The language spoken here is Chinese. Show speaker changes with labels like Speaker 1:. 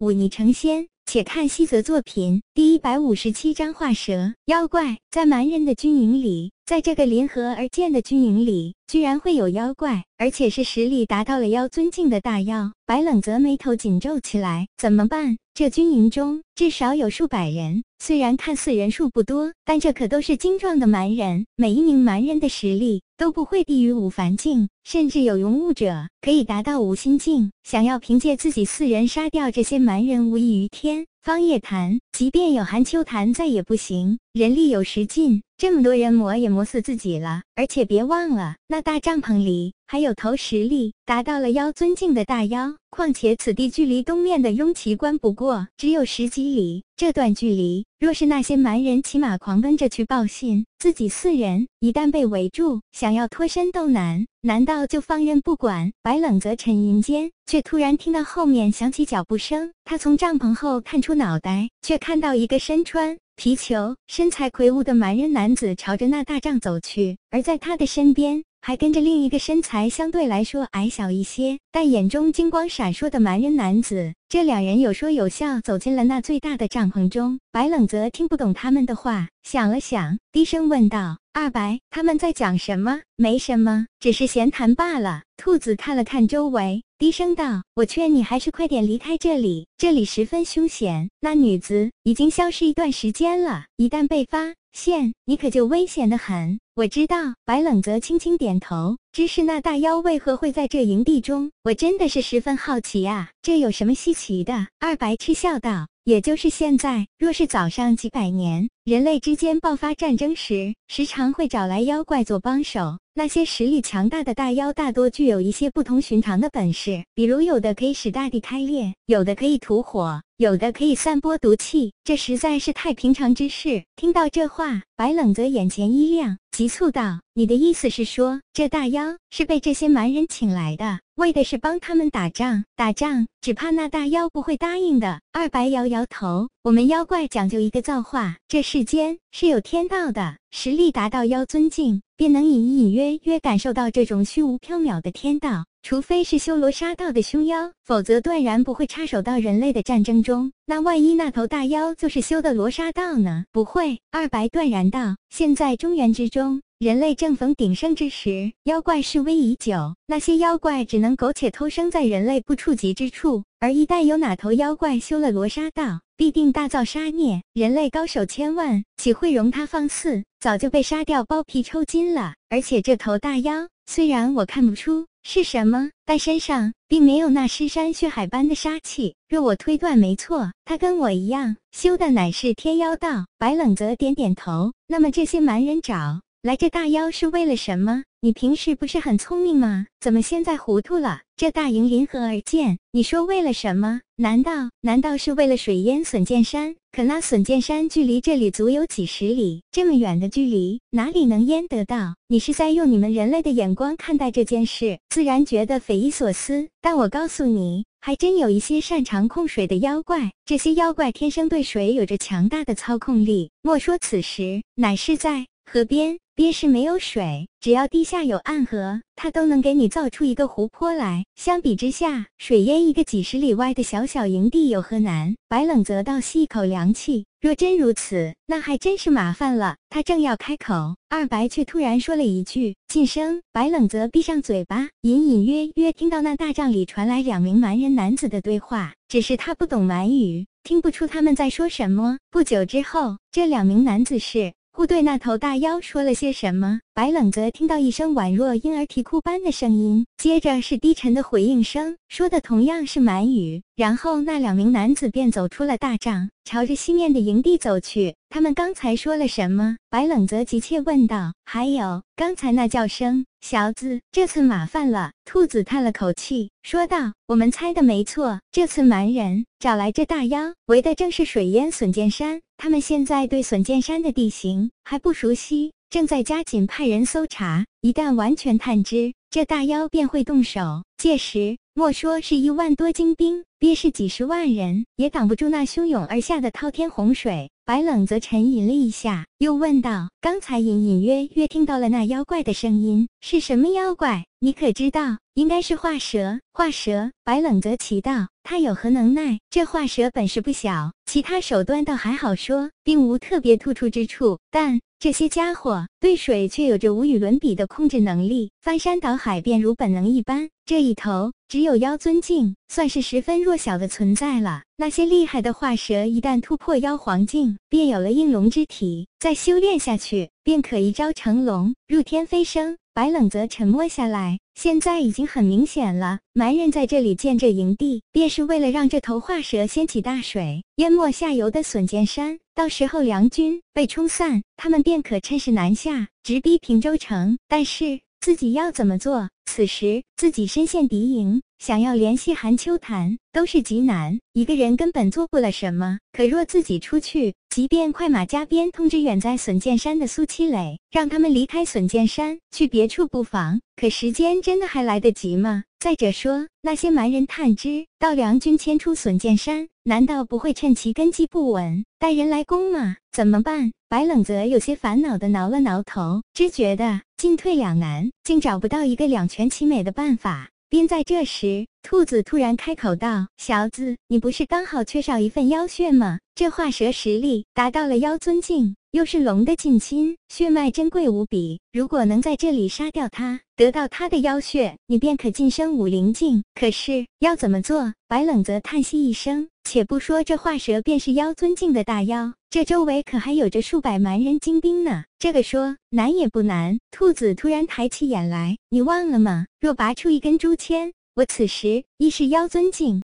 Speaker 1: 忤逆成仙。且看西泽作品第一百五十七章画蛇妖怪。在蛮人的军营里，在这个临河而建的军营里，居然会有妖怪，而且是实力达到了妖尊境的大妖。白冷泽眉头紧皱起来，怎么办？这军营中至少有数百人，虽然看似人数不多，但这可都是精壮的蛮人。每一名蛮人的实力都不会低于五凡境，甚至有勇武者可以达到五心境。想要凭借自己四人杀掉这些蛮人，无异于天安。方夜谭。即便有韩秋潭在也不行，人力有时尽。这么多人磨也磨死自己了，而且别忘了，那大帐篷里还有头实力达到了妖尊境的大妖。况且此地距离东面的雍奇关不过只有十几里，这段距离，若是那些蛮人骑马狂奔着去报信，自己四人一旦被围住，想要脱身都难。难道就放任不管？白冷泽沉吟间，却突然听到后面响起脚步声。他从帐篷后探出出脑袋，却看到一个身穿。皮球、身材魁梧的蛮人男子朝着那大帐走去，而在他的身边还跟着另一个身材相对来说矮小一些，但眼中金光闪烁的蛮人男子。这两人有说有笑走进了那最大的帐篷中。白冷泽听不懂他们的话，想了想，低声问道：“二白，他们在讲什么？”“没什么，只是闲谈罢了。”兔子看了看周围。低声道：“我劝你还是快点离开这里，这里十分凶险。那女子已经消失一段时间了，一旦被发现，你可就危险的很。”我知道。白冷泽轻轻点头。只是那大妖为何会在这营地中？我真的是十分好奇啊！这有什么稀奇的？二白嗤笑道：“也就是现在，若是早上几百年，人类之间爆发战争时，时常会找来妖怪做帮手。”那些实力强大的大妖大多具有一些不同寻常的本事，比如有的可以使大地开裂，有的可以吐火，有的可以散播毒气，这实在是太平常之事。听到这话，白冷泽眼前一亮，急促道：“你的意思是说，这大妖是被这些蛮人请来的，为的是帮他们打仗？打仗，只怕那大妖不会答应的。”二白摇摇头：“我们妖怪讲究一个造化，这世间是有天道的，实力达到妖尊境。”便能隐隐约约感受到这种虚无缥缈的天道，除非是修罗杀道的凶妖，否则断然不会插手到人类的战争中。那万一那头大妖就是修的罗刹道呢？不会。二白断然道：“现在中原之中，人类正逢鼎盛之时，妖怪示威已久，那些妖怪只能苟且偷生在人类不触及之处。而一旦有哪头妖怪修了罗刹道，必定大造杀孽，人类高手千万，岂会容他放肆？早就被杀掉，剥皮抽筋了。而且这头大妖，虽然我看不出是什么，但身上并没有那尸山血海般的杀气。若我推断没错，他跟我一样，修的乃是天妖道。白冷泽点点头。那么这些蛮人找来这大妖是为了什么？你平时不是很聪明吗？怎么现在糊涂了？这大营临河而建，你说为了什么？难道难道是为了水淹损剑山？可那笋剑山距离这里足有几十里，这么远的距离，哪里能淹得到？你是在用你们人类的眼光看待这件事，自然觉得匪夷所思。但我告诉你，还真有一些擅长控水的妖怪，这些妖怪天生对水有着强大的操控力。莫说此时，乃是在河边。便是没有水，只要地下有暗河，它都能给你造出一个湖泊来。相比之下，水淹一个几十里外的小小营地有何难？白冷泽倒吸一口凉气。若真如此，那还真是麻烦了。他正要开口，二白却突然说了一句：“晋升。”白冷泽闭上嘴巴，隐隐约约听到那大帐里传来两名蛮人男子的对话，只是他不懂蛮语，听不出他们在说什么。不久之后，这两名男子是。互对那头大妖说了些什么？白冷泽听到一声宛若婴儿啼哭般的声音，接着是低沉的回应声，说的同样是满语。然后那两名男子便走出了大帐，朝着西面的营地走去。他们刚才说了什么？白冷泽急切问道。还有刚才那叫声，小子，这次麻烦了。兔子叹了口气，说道：“我们猜的没错，这次蛮人找来这大妖，围的正是水淹笋剑山。他们现在对笋剑山的地形还不熟悉，正在加紧派人搜查。一旦完全探知，这大妖便会动手。届时。”莫说是一万多精兵，便是几十万人，也挡不住那汹涌而下的滔天洪水。白冷则沉吟了一下，又问道：“刚才隐隐约约听到了那妖怪的声音，是什么妖怪？你可知道？应该是画蛇。画蛇。”白冷则奇道：“他有何能耐？这画蛇本事不小，其他手段倒还好说，并无特别突出之处。但这些家伙对水却有着无与伦比的控制能力，翻山倒海便如本能一般。这一头。”只有妖尊境算是十分弱小的存在了。那些厉害的化蛇，一旦突破妖皇境，便有了应龙之体，再修炼下去，便可一朝成龙，入天飞升。白冷则沉默下来。现在已经很明显了，蛮人在这里建这营地，便是为了让这头化蛇掀起大水，淹没下游的笋尖山。到时候梁军被冲散，他们便可趁势南下，直逼平州城。但是。自己要怎么做？此时自己身陷敌营，想要联系韩秋潭都是极难。一个人根本做不了什么。可若自己出去，即便快马加鞭通知远在笋剑山的苏七磊，让他们离开笋剑山，去别处布防，可时间真的还来得及吗？再者说，那些蛮人探知到梁军迁出笋剑山，难道不会趁其根基不稳，带人来攻吗？怎么办？白冷泽有些烦恼的挠了挠头，只觉得进退两难，竟找不到一个两全其美的办法。便在这时，兔子突然开口道：“小子，你不是刚好缺少一份妖血吗？这化蛇实力达到了妖尊境。”又是龙的近亲，血脉珍贵无比。如果能在这里杀掉他，得到他的妖血，你便可晋升武灵境。可是要怎么做？白冷则叹息一声。且不说这化蛇便是妖尊境的大妖，这周围可还有着数百蛮人精兵呢。这个说难也不难。兔子突然抬起眼来，你忘了吗？若拔出一根竹签，我此时亦是妖尊境。